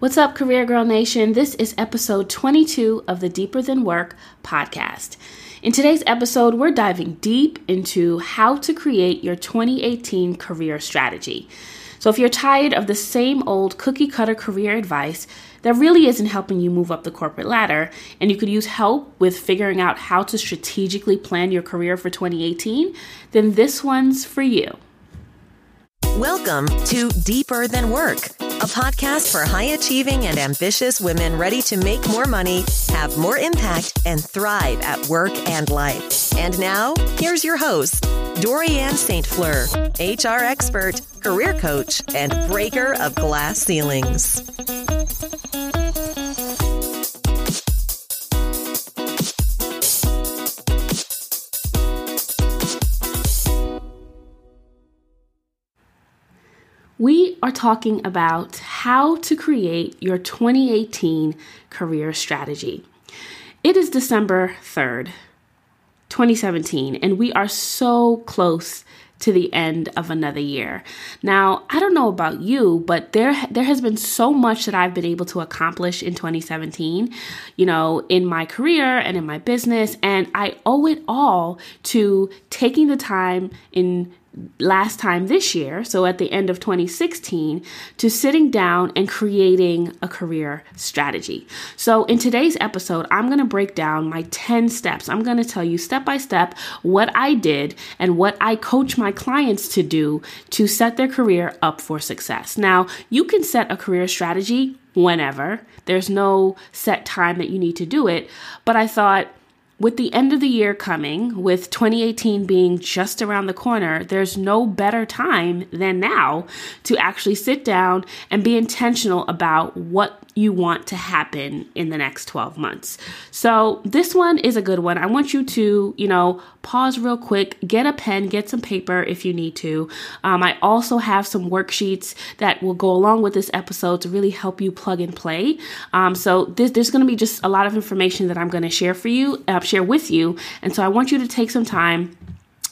What's up, Career Girl Nation? This is episode 22 of the Deeper Than Work podcast. In today's episode, we're diving deep into how to create your 2018 career strategy. So, if you're tired of the same old cookie cutter career advice that really isn't helping you move up the corporate ladder, and you could use help with figuring out how to strategically plan your career for 2018, then this one's for you. Welcome to Deeper Than Work, a podcast for high achieving and ambitious women ready to make more money, have more impact, and thrive at work and life. And now, here's your host, Dorianne St. Fleur, HR expert, career coach, and breaker of glass ceilings. We are talking about how to create your 2018 career strategy. It is December 3rd, 2017, and we are so close to the end of another year. Now, I don't know about you, but there there has been so much that I've been able to accomplish in 2017, you know, in my career and in my business, and I owe it all to taking the time in last time this year, so at the end of 2016, to sitting down and creating a career strategy. So, in today's episode, I'm going to break down my 10 steps. I'm going to tell you step by step what I did and what I coach my clients to do to set their career up for success. Now, you can set a career strategy whenever, there's no set time that you need to do it, but I thought, with the end of the year coming, with 2018 being just around the corner, there's no better time than now to actually sit down and be intentional about what you want to happen in the next 12 months. So, this one is a good one. I want you to, you know, pause real quick, get a pen, get some paper if you need to. Um, I also have some worksheets that will go along with this episode to really help you plug and play. Um, so, this, there's going to be just a lot of information that I'm going to share for you, uh, share with you. And so, I want you to take some time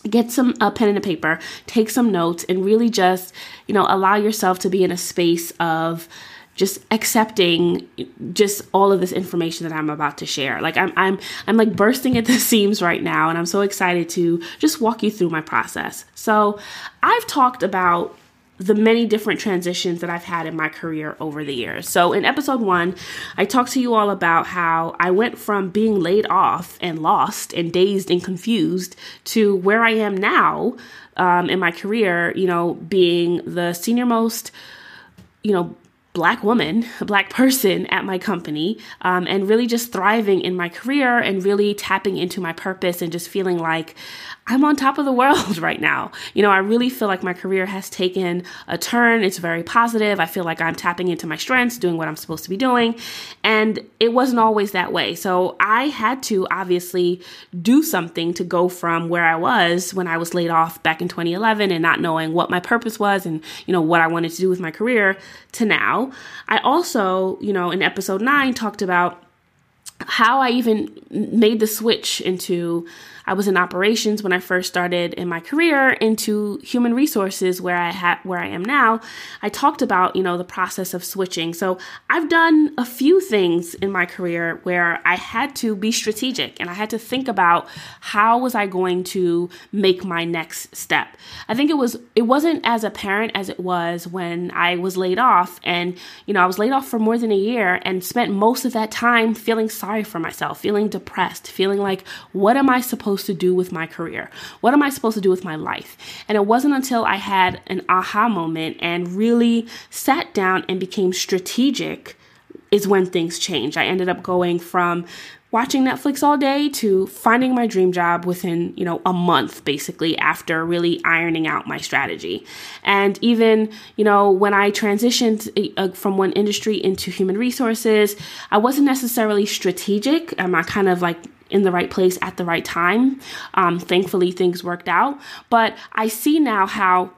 get some a pen and a paper take some notes and really just you know allow yourself to be in a space of just accepting just all of this information that I'm about to share. Like I'm I'm I'm like bursting at the seams right now and I'm so excited to just walk you through my process. So, I've talked about the many different transitions that I've had in my career over the years. So, in episode one, I talked to you all about how I went from being laid off and lost and dazed and confused to where I am now um, in my career, you know, being the senior most, you know, black woman, a black person at my company, um, and really just thriving in my career and really tapping into my purpose and just feeling like I'm on top of the world right now. You know, I really feel like my career has taken a turn. It's very positive. I feel like I'm tapping into my strengths, doing what I'm supposed to be doing. And it wasn't always that way. So I had to obviously do something to go from where I was when I was laid off back in 2011 and not knowing what my purpose was and, you know, what I wanted to do with my career to now. I also, you know, in episode nine talked about how I even made the switch into I was in operations when I first started in my career into human resources where I had where I am now. I talked about, you know, the process of switching. So, I've done a few things in my career where I had to be strategic and I had to think about how was I going to make my next step. I think it was it wasn't as apparent as it was when I was laid off and, you know, I was laid off for more than a year and spent most of that time feeling sorry for myself, feeling depressed, feeling like what am I supposed supposed to do with my career? What am I supposed to do with my life? And it wasn't until I had an aha moment and really sat down and became strategic is when things changed. I ended up going from watching Netflix all day to finding my dream job within, you know, a month basically after really ironing out my strategy. And even, you know, when I transitioned uh, from one industry into human resources, I wasn't necessarily strategic. Um, I kind of like in the right place at the right time. Um, thankfully, things worked out. But I see now how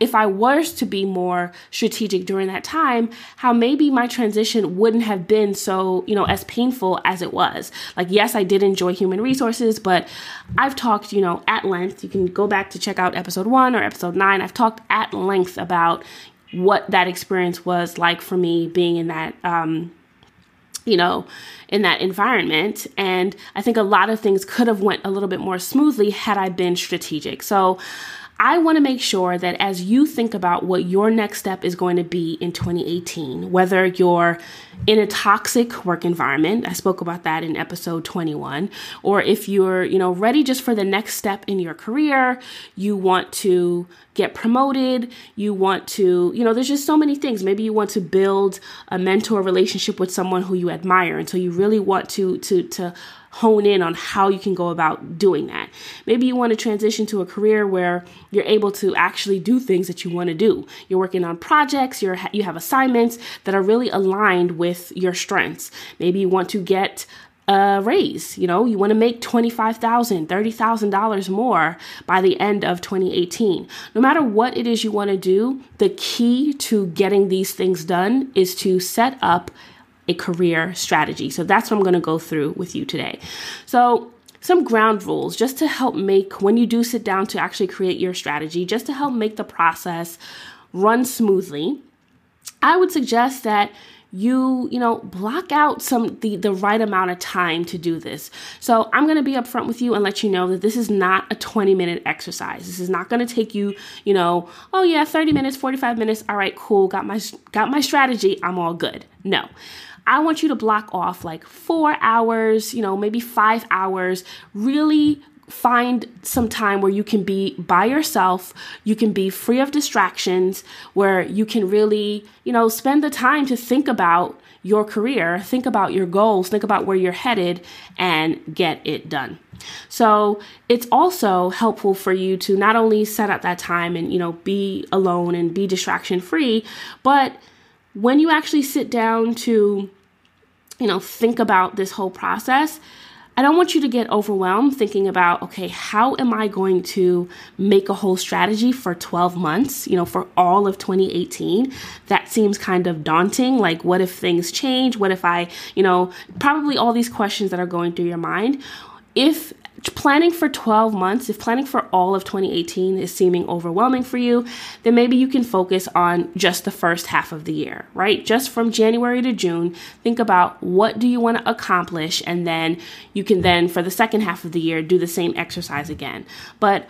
if I was to be more strategic during that time, how maybe my transition wouldn't have been so, you know, as painful as it was. Like, yes, I did enjoy human resources, but I've talked, you know, at length. You can go back to check out episode one or episode nine. I've talked at length about what that experience was like for me being in that um, you know in that environment. And i think a lot of things could have went a little bit more smoothly had i been strategic. So I want to make sure that as you think about what your next step is going to be in 2018, whether you're in a toxic work environment, I spoke about that in episode 21, or if you're, you know, ready just for the next step in your career, you want to get promoted, you want to, you know, there's just so many things. Maybe you want to build a mentor relationship with someone who you admire, and so you really want to to to hone in on how you can go about doing that. Maybe you want to transition to a career where you're able to actually do things that you want to do. You're working on projects, you're you have assignments that are really aligned with your strengths. Maybe you want to get a raise. You know, you want to make $25,000, $30,000 more by the end of 2018. No matter what it is you want to do, the key to getting these things done is to set up a career strategy. So that's what I'm going to go through with you today. So, some ground rules just to help make when you do sit down to actually create your strategy, just to help make the process run smoothly. I would suggest that you you know block out some the the right amount of time to do this. So i'm going to be upfront with you and let you know that this is not a 20 minute exercise. This is not going to take you you know oh yeah 30 minutes 45 minutes. All right cool. Got my got my strategy. I'm all good. No. I want you to block off like four hours, you know, maybe five hours, really find some time where you can be by yourself, you can be free of distractions, where you can really, you know, spend the time to think about your career, think about your goals, think about where you're headed, and get it done. So it's also helpful for you to not only set up that time and, you know, be alone and be distraction free, but when you actually sit down to, you know, think about this whole process, I don't want you to get overwhelmed thinking about, okay, how am I going to make a whole strategy for 12 months, you know, for all of 2018? That seems kind of daunting. Like, what if things change? What if I, you know, probably all these questions that are going through your mind. If planning for 12 months, if planning for all of 2018 is seeming overwhelming for you, then maybe you can focus on just the first half of the year, right? Just from January to June, think about what do you want to accomplish and then you can then for the second half of the year do the same exercise again. But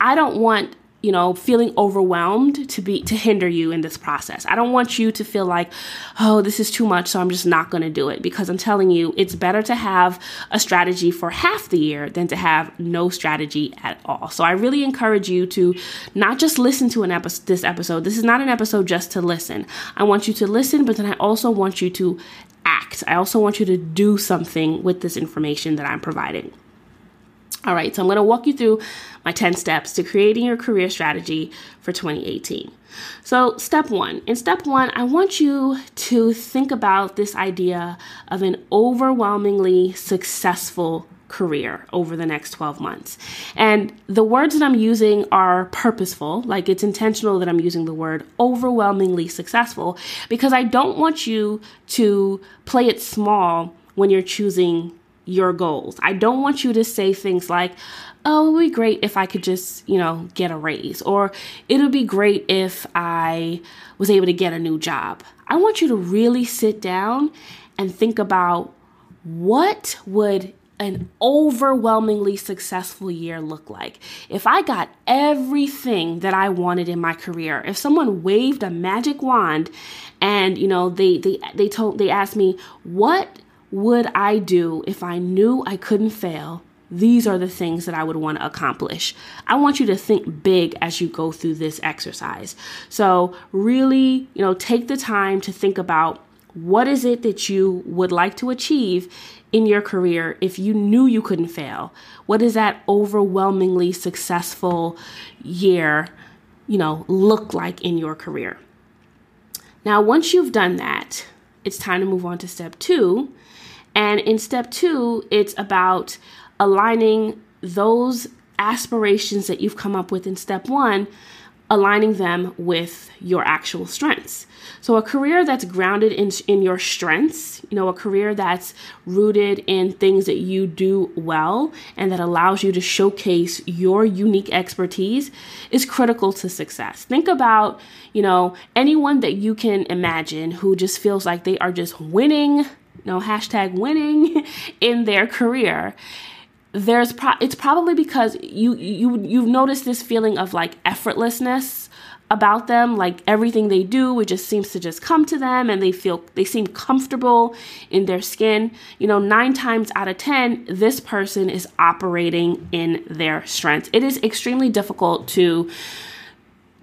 I don't want you know, feeling overwhelmed to be to hinder you in this process. I don't want you to feel like, "Oh, this is too much, so I'm just not going to do it." Because I'm telling you, it's better to have a strategy for half the year than to have no strategy at all. So I really encourage you to not just listen to an episode this episode. This is not an episode just to listen. I want you to listen, but then I also want you to act. I also want you to do something with this information that I'm providing. All right, so I'm going to walk you through my 10 steps to creating your career strategy for 2018. So, step one. In step one, I want you to think about this idea of an overwhelmingly successful career over the next 12 months. And the words that I'm using are purposeful, like it's intentional that I'm using the word overwhelmingly successful, because I don't want you to play it small when you're choosing your goals. I don't want you to say things like, oh, it would be great if I could just, you know, get a raise, or it would be great if I was able to get a new job. I want you to really sit down and think about what would an overwhelmingly successful year look like? If I got everything that I wanted in my career, if someone waved a magic wand and, you know, they they they told they asked me, "What would I do if I knew I couldn't fail? These are the things that I would want to accomplish. I want you to think big as you go through this exercise. So, really, you know, take the time to think about what is it that you would like to achieve in your career if you knew you couldn't fail? What does that overwhelmingly successful year, you know, look like in your career? Now, once you've done that, it's time to move on to step two, and in step two, it's about aligning those aspirations that you've come up with in step one aligning them with your actual strengths. So a career that's grounded in in your strengths, you know, a career that's rooted in things that you do well and that allows you to showcase your unique expertise is critical to success. Think about, you know, anyone that you can imagine who just feels like they are just winning, know, hashtag winning in their career. There's pro- it's probably because you you you've noticed this feeling of like effortlessness about them like everything they do it just seems to just come to them and they feel they seem comfortable in their skin. You know 9 times out of 10 this person is operating in their strengths it is extremely difficult to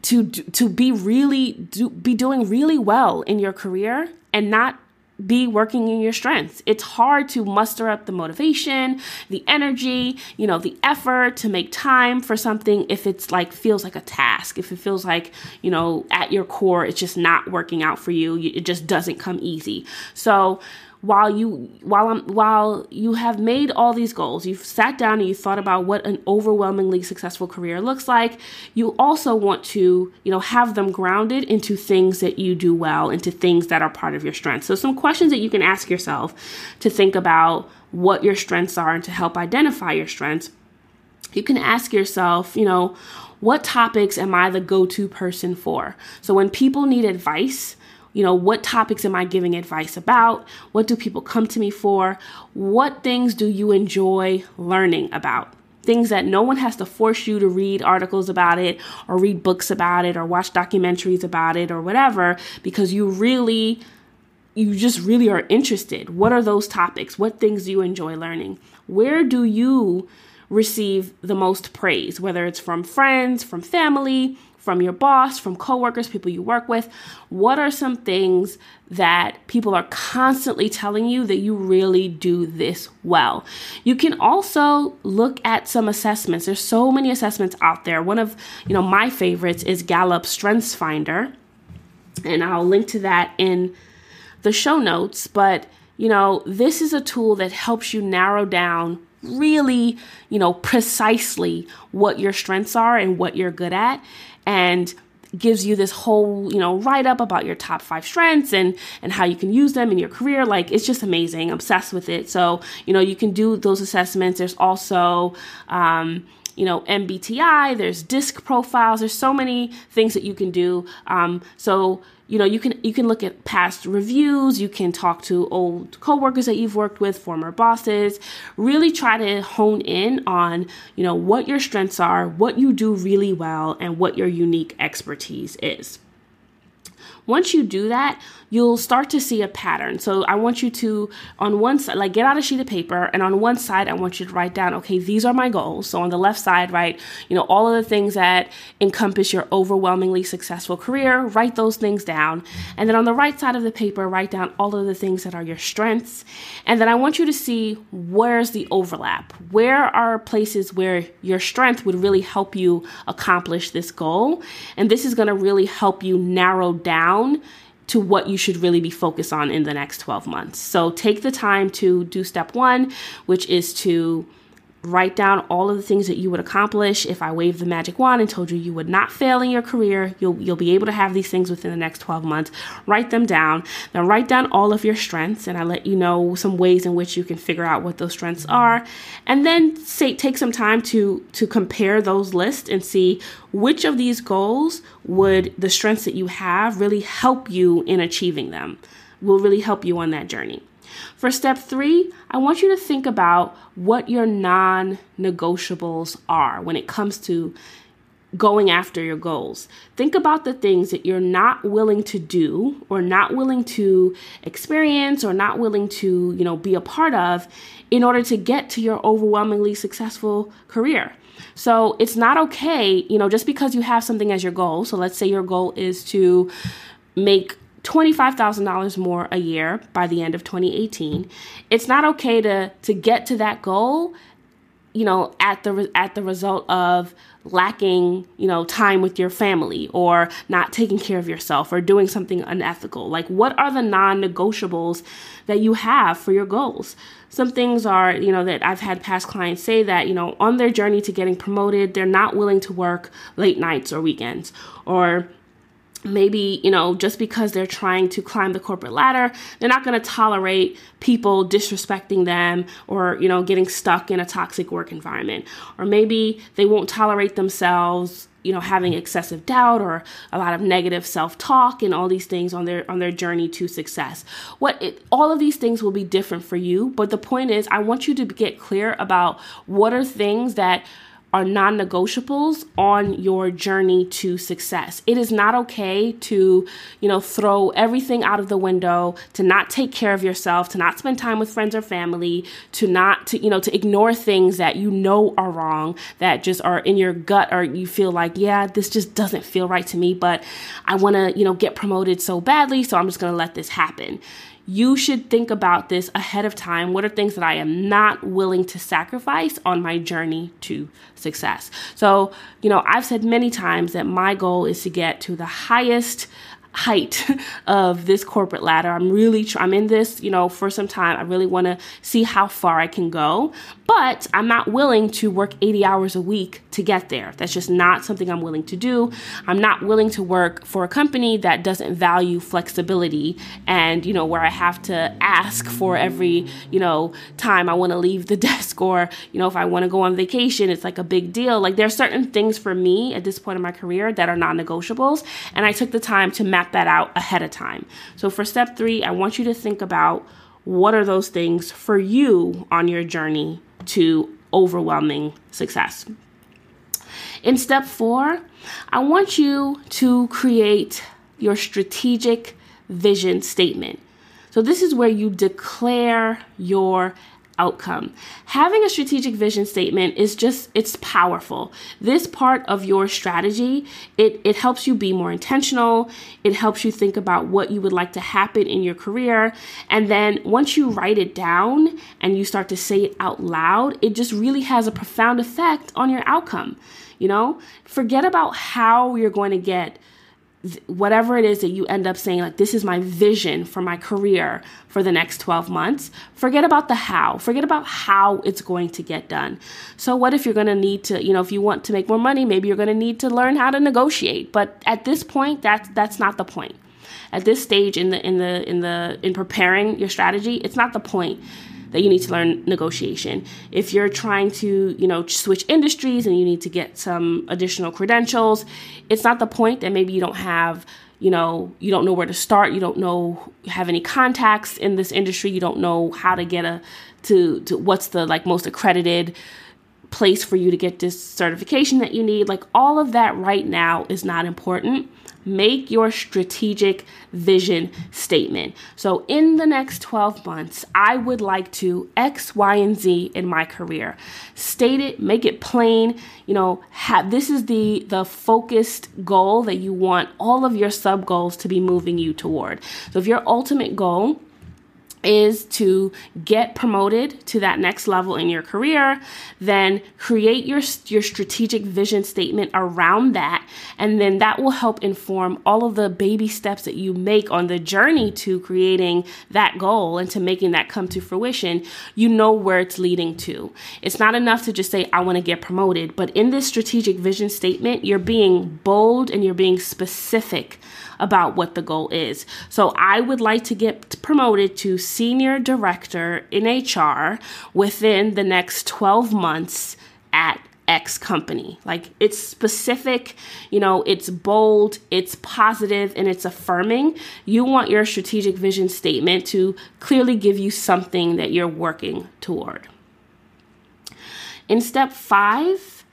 to to be really do, be doing really well in your career and not be working in your strengths. It's hard to muster up the motivation, the energy, you know, the effort to make time for something if it's like feels like a task, if it feels like, you know, at your core it's just not working out for you, it just doesn't come easy. So, while you while I'm while you have made all these goals, you've sat down and you thought about what an overwhelmingly successful career looks like, you also want to, you know, have them grounded into things that you do well, into things that are part of your strengths. So some questions that you can ask yourself to think about what your strengths are and to help identify your strengths. You can ask yourself, you know, what topics am I the go-to person for? So when people need advice, you know, what topics am I giving advice about? What do people come to me for? What things do you enjoy learning about? Things that no one has to force you to read articles about it or read books about it or watch documentaries about it or whatever because you really you just really are interested. What are those topics? What things do you enjoy learning? Where do you receive the most praise, whether it's from friends, from family, from your boss, from coworkers, people you work with? What are some things that people are constantly telling you that you really do this well? You can also look at some assessments. There's so many assessments out there. One of, you know, my favorites is Gallup Strengths Finder, and I'll link to that in the show notes, but you know, this is a tool that helps you narrow down really, you know, precisely what your strengths are and what you're good at and gives you this whole you know write up about your top five strengths and and how you can use them in your career. Like it's just amazing. Obsessed with it. So you know you can do those assessments. There's also um, you know mbti there's disc profiles there's so many things that you can do. Um, so you know you can you can look at past reviews you can talk to old coworkers that you've worked with former bosses. Really try to hone in on you know what your strengths are what you do really well and what your unique expertise is. Once you do that, you'll start to see a pattern. So I want you to, on one side, like get out a sheet of paper, and on one side, I want you to write down, okay, these are my goals. So on the left side, write, you know, all of the things that encompass your overwhelmingly successful career, write those things down. And then on the right side of the paper, write down all of the things that are your strengths. And then I want you to see where's the overlap. Where are places where your strength would really help you accomplish this goal? And this is going to really help you narrow down down to what you should really be focused on in the next 12 months. So take the time to do step one, which is to write down all of the things that you would accomplish if I waved the magic wand and told you you would not fail in your career. You'll you'll be able to have these things within the next 12 months. Write them down. Then write down all of your strengths and I let you know some ways in which you can figure out what those strengths are. And then say take some time to to compare those lists and see which of these goals would the strengths that you have really help you in achieving them. Will really help you on that journey. For step three, I want you to think about what your non negotiables are when it comes to going after your goals. Think about the things that you're not willing to do or not willing to experience or not willing to, you know, be a part of in order to get to your overwhelmingly successful career. So, it's not okay, you know, just because you have something as your goal. So, let's say your goal is to make $25,000 more a year by the end of 2018. It's not okay to to get to that goal you know at the at the result of lacking you know time with your family or not taking care of yourself or doing something unethical like what are the non-negotiables that you have for your goals some things are you know that i've had past clients say that you know on their journey to getting promoted they're not willing to work late nights or weekends or maybe you know just because they're trying to climb the corporate ladder they're not going to tolerate people disrespecting them or you know getting stuck in a toxic work environment. Or maybe they won't tolerate themselves you know having excessive doubt or a lot of negative self-talk and all these things on their on their journey to success. What it, all of these things will be different for you but the point is i want you to get clear about what are things that are non negotiables on your journey to success. It is not okay to, you know, throw everything out of the window, to not take care of yourself, to not spend time with friends or family, to not, to, you know, to ignore things that you know are wrong, that just are in your gut or you feel like, yeah, this just doesn't feel right to me, but I want to, you know, get promoted so badly, so I'm just to let this happen you should think about this ahead of time. What are things that I am not willing to sacrifice on my journey to success? So, you know, I've said many times that my goal is to get to the highest height of this corporate ladder. I'm really tr- I'm in this, you know, for some time. I really want to see how far I can go, but I'm not willing to work 80 hours a week to get there. That's just not something I'm willing to do. I'm not willing to work for a company that doesn't value flexibility and, you know, where I have to ask for every, you know, time I want to leave the desk or, you know, if I want to go on vacation, it's like a big deal. Like there are certain things for me at this point in my career that are non-negotiables, and I took the time to map that out ahead of time. So for step 3, I want you to think about what are those things for you on your journey to overwhelming success. In step four, I want you to create your strategic vision statement. So, this is where you declare your outcome. Having a strategic vision statement is just it's powerful. This part of your strategy, it it helps you be more intentional. It helps you think about what you would like to happen in your career, and then once you write it down and you start to say it out loud, it just really has a profound effect on your outcome. You know, forget about how you're going to get whatever it is that you end up saying, like, this is my vision for my career for the next 12 months, forget about the how. Forget about how it's going to get done. So, what if you're going to need to, you know, if you want to make more money, maybe you're going to need to learn how to negotiate. But at this point, that's, that's not the point. At this stage in the in the in the in preparing your strategy, it's not the point that you need to learn negotiation. If you're trying to, you know, switch industries and you need to get some additional credentials, it's not the point that maybe you don't have you know you don't know where to start you don't know have any contacts in this industry you don't know how to get a to, to what's the like most accredited place for you to get this certification that you need like all of that right now is not important Make your strategic vision statement. So, in the next 12 months, I would like to X, Y, and Z in my career. State it, make it plain. You know, have, this is the the focused goal that you want all of your sub goals to be moving you toward. So, if your ultimate goal is to get promoted to that next level in your career, then create your your strategic vision statement around that and then that will help inform all of the baby steps that you make on the journey to creating that goal and to making that come to fruition. You know where it's leading to. It's not enough to just say I want to get promoted, but in this strategic vision statement, you're being bold and you're being specific about what the goal is. So I would like to get promoted to senior director in HR within the next 12 months at X company. Like it's specific, you know, it's bold, it's positive, and it's affirming. You want your strategic vision statement to clearly give you something that you're working toward. In step five,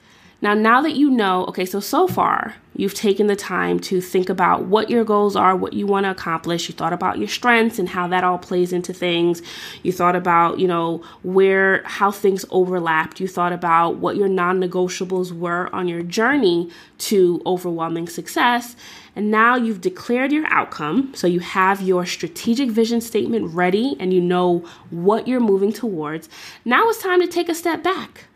now, now that you know, okay, so so far you've taken the time to think about what your goals are, what you want to accomplish. You thought about your strengths and how that all plays into things. You thought about, you know, where, how things overlapped. You thought about what your non negotiables were on your journey to overwhelming success. And now you've declared your outcome. So you have your strategic vision statement ready and you know what you're moving towards. Now it's time to take a step back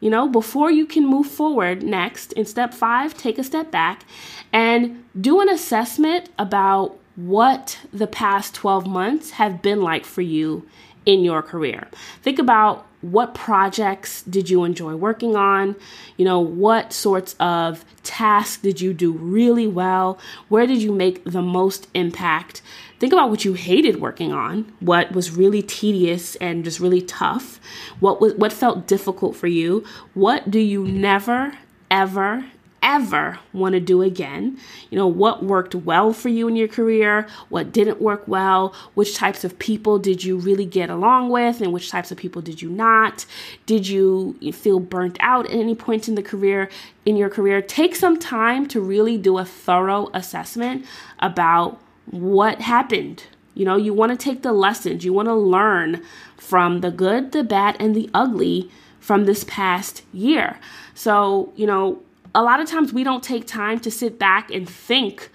You know, before you can move forward next, in step five, take a step back and do an assessment about what the past 12 months have been like for you in your career. Think about what projects did you enjoy working on? You know, what sorts of tasks did you do really well? Where did you make the most impact? Think about what you hated working on, what was really tedious and just really tough, what was what felt difficult for you, what do you never ever ever want to do again. You know, what worked well for you in your career, what didn't work well, which types of people did you really get along with, and which types of people did you not? Did you feel burnt out at any point in the career in your career? Take some time to really do a thorough assessment about what happened. You know, you want to take the lessons, you want to learn from the good, the bad, and the ugly from this past year. So, you know, a lot of times we don't take time to sit back and think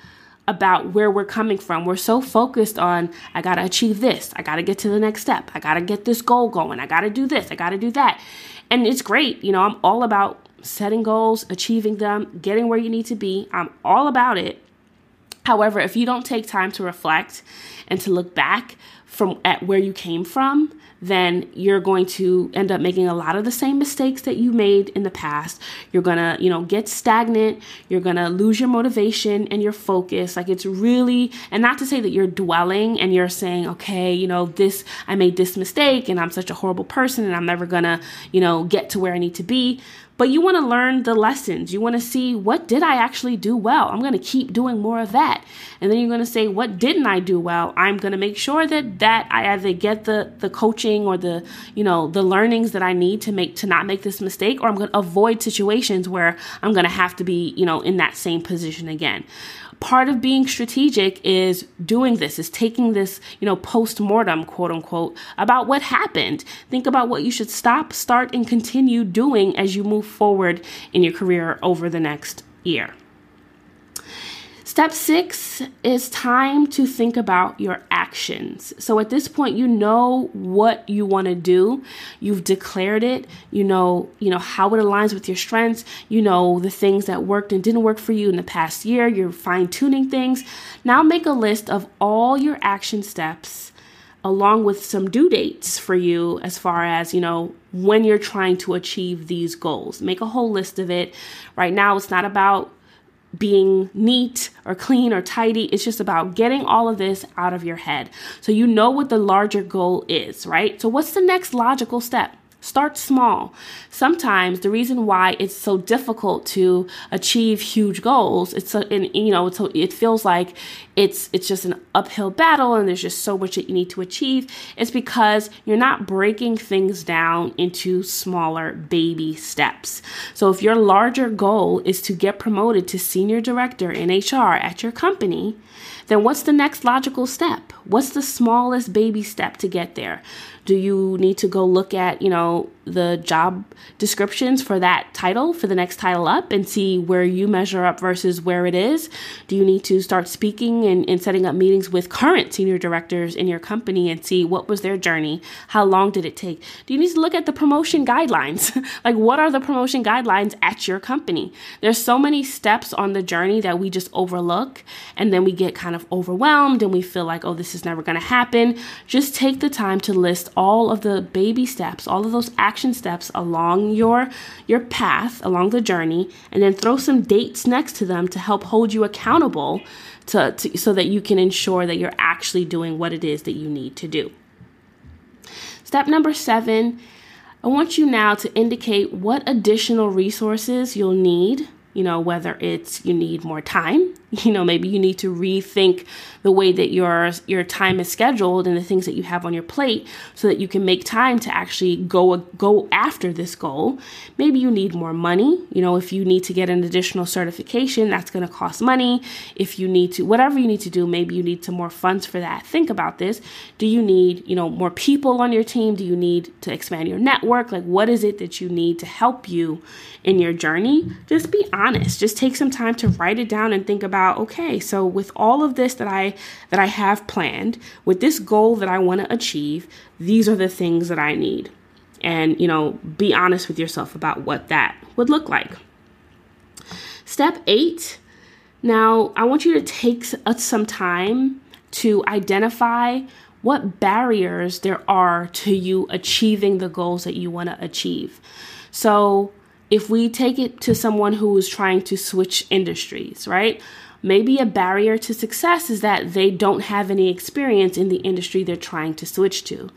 about where we're coming from. We're so focused on, I got to achieve this. I got to get to the next step. I got to get this goal going. I got to do this. I got to do that. And it's great. You know, I'm all about setting goals, achieving them, getting where you need to be. I'm all about it. However, if you don't take time to reflect and to look back from at where you came from, then you're going to end up making a lot of the same mistakes that you made in the past. You're going to, you know, get stagnant, you're going to lose your motivation and your focus. Like it's really and not to say that you're dwelling and you're saying, "Okay, you know, this I made this mistake and I'm such a horrible person and I'm never going to, you know, get to where I need to be." But you want to learn the lessons. You want to see what did I actually do well? I'm going to keep doing more of that. And then you're going to say what didn't I do well? I'm going to make sure that that I either get the the coaching or the, you know, the learnings that I need to make to not make this mistake or I'm going to avoid situations where I'm going to have to be, you know, in that same position again part of being strategic is doing this, is taking this, you know, post mortem, quote unquote, about what happened. Think about what you should stop, start, and continue doing as you move forward in your career over the next year. Step six is time to think about your actions. So at this point, you know what you want to do. You've declared it. You know, you know how it aligns with your strengths. You know the things that worked and didn't work for you in the past year. You're fine tuning things. Now make a list of all your action steps along with some due dates for you as far as, you know, when you're trying to achieve these goals. Make a whole list of it. Right now, it's not about being neat or clean or tidy. It's just about getting all of this out of your head. So you know what the larger goal is, right? So, what's the next logical step? Start small. Sometimes the reason why it's so difficult to achieve huge goals, it's a, and, you know, so it feels like it's it's just an uphill battle and there's just so much that you need to achieve. It's because you're not breaking things down into smaller baby steps. So if your larger goal is to get promoted to senior director in HR at your company, then what's the next logical step? What's the smallest baby step to get there? Do you need to go look at, you know, the job descriptions for that title, for the next title up, and see where you measure up versus where it is? Do you need to start speaking and, and setting up meetings with current senior directors in your company and see what was their journey? How long did it take? Do you need to look at the promotion guidelines? like, what are the promotion guidelines at your company? There's so many steps on the journey that we just overlook, and then we get kind of overwhelmed and we feel like, oh, this is never going to happen. Just take the time to list all of the baby steps, all of those action steps along your your path along the journey and then throw some dates next to them to help hold you accountable to, to so that you can ensure that you're actually doing what it is that you need to do. Step number 7 I want you now to indicate what additional resources you'll need you know, whether it's you need more time, you know, maybe you need to rethink the way that your your time is scheduled and the things that you have on your plate so that you can make time to actually go go after this goal. Maybe you need more money, you know, if you need to get an additional certification, that's going to cost money. If you need to whatever you need to do, maybe you need some more funds for that. Think about this. Do you need, you know, more people on your team? Do you need to expand your network? Like what is it that you need to help you in your journey? Just be honest. Just take some time to write it down and think about, okay, so with all of this that I that I have planned, with this goal that I want to achieve, these are the things that I need. and, you know, be honest with yourself about what that would look like. Step eight. Now, I want you to take uh, some time to identify what barriers there are to you achieving the goals that you want to achieve. So, if we take it to someone who is trying to switch industries, right? Maybe a barrier to success is that they don't have any experience in the industry they're trying to switch to.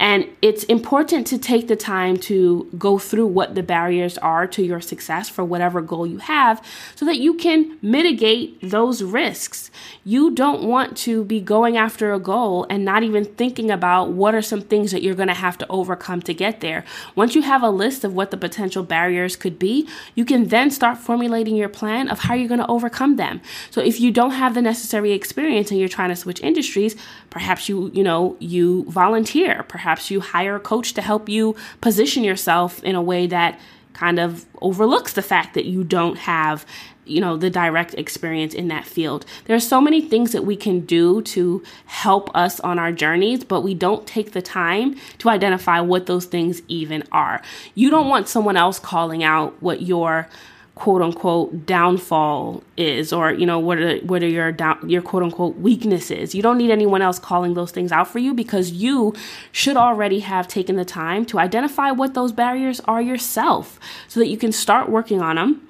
And it's important to take the time to go through what the barriers are to your success for whatever goal you have so that you can mitigate those risks. You don't want to be going after a goal and not even thinking about what are some things that you're going to have to overcome to get there. Once you have a list of what the potential barriers could be, you can then start formulating your plan of how you're going to overcome them. So if you don't have the necessary experience and you're trying to switch industries, perhaps you, you know, you volunteer, perhaps Perhaps you hire a coach to help you position yourself in a way that kind of overlooks the fact that you don't have you know the direct experience in that field. There are so many things that we can do to help us on our journeys but we don't take the time to identify what those things even are. You don't want someone else calling out what your quote unquote downfall is or you know what are what are your down your quote unquote weaknesses? You don't need anyone else calling those things out for you because you should already have taken the time to identify what those barriers are yourself so that you can start working on them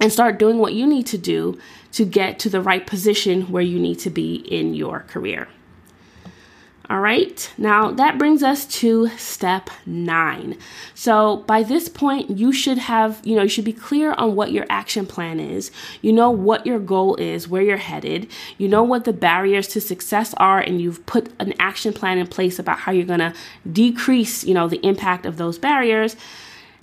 and start doing what you need to do to get to the right position where you need to be in your career all right, now that brings us to step nine. So by this point, you should have, you know, you should be clear on what your action plan is. You know what your goal is, where you're headed. You know what the barriers to success are, and you've put an action plan in place about how you're going to decrease, you know, the impact of those barriers.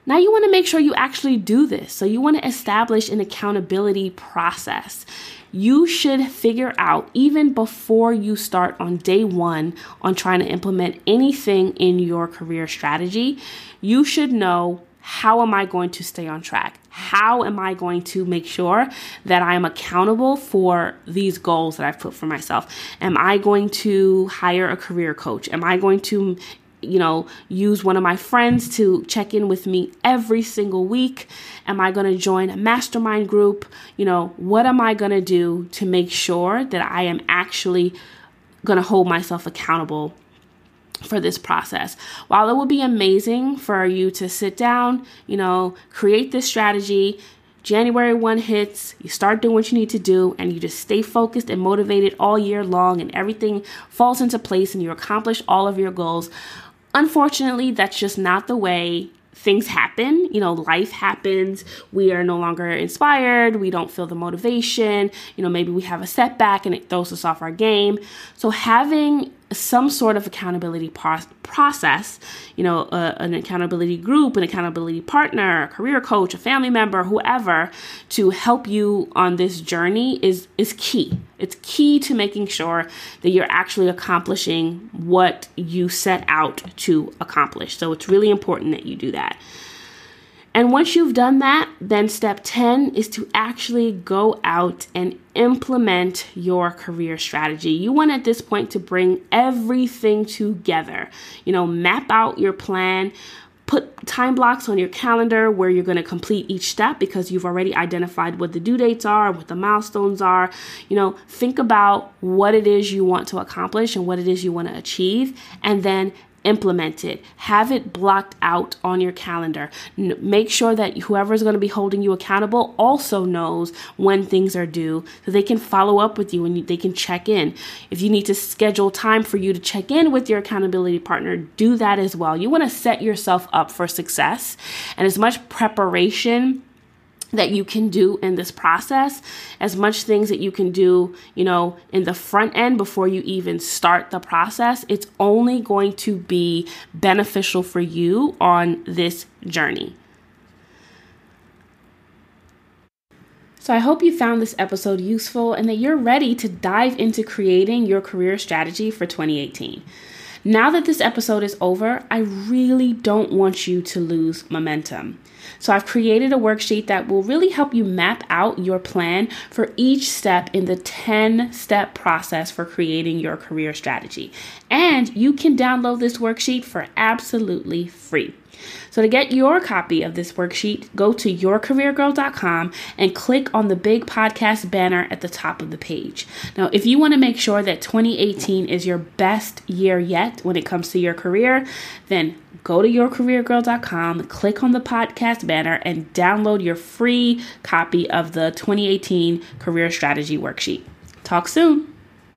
Now you want to make sure you actually do this. So you want to establish an accountability process you should figure out even before you start on day one on trying to implement anything in your career strategy, you should know how am I going to stay on track? How am I going to make sure that I am accountable for these goals that I've put for myself? Am I going to hire a career coach? Am I going to you know, use one of my friends to check in with me every single week? Am I going to join a mastermind group? You know, what am I going to do to make sure that I am actually going to hold myself accountable for this process. While it would be amazing for you to sit down, you know, create this strategy, January 1 hits, you start doing what you need to do, and you just stay focused and motivated all year long, and everything falls into place and you accomplish all of your goals. Unfortunately, that's just not the way things happen. You know, life happens. We are no longer inspired. We don't feel the motivation. You know, maybe we have a setback and it throws us off our game. So, having some sort of accountability process, you know, an accountability group, an accountability partner, a career coach, a family member, whoever, to help you on this journey is is key. It's key to making sure that you're actually accomplishing what you set out to accomplish. So it's really important that you do that. And once you've done that, then step 10 is to actually go out and implement your career strategy. You want at this point to bring everything together. You know, map out your plan, put time blocks on your calendar where you're going to complete each step because you've already identified what the due dates are, what the milestones are. You know, think about what it is you want to accomplish and what it is you want to achieve, and then implement it. Have it blocked out on your calendar. Make sure that whoever is going to be holding you accountable also knows when things are due so they can follow up with you and they can check in. If you need to schedule time for you to check in with your accountability partner, do that as well. You want to set yourself up for success and as much preparation that you can do in this process, as much things that you can do, you know, in the front end before you even start the process, it's only going to be beneficial for you on this journey. So, I hope you found this episode useful and that you're ready to dive into creating your career strategy for 2018. Now that this episode is over, I really don't want you to lose momentum. So I've created a worksheet that will really help you map out your plan for each step in the 10 step process for creating your career strategy. And you can download this worksheet for absolutely free. So, to get your copy of this worksheet, go to yourcareergirl.com and click on the big podcast banner at the top of the page. Now, if you want to make sure that 2018 is your best year yet when it comes to your career, then go to yourcareergirl.com, click on the podcast banner, and download your free copy of the 2018 Career Strategy Worksheet. Talk soon.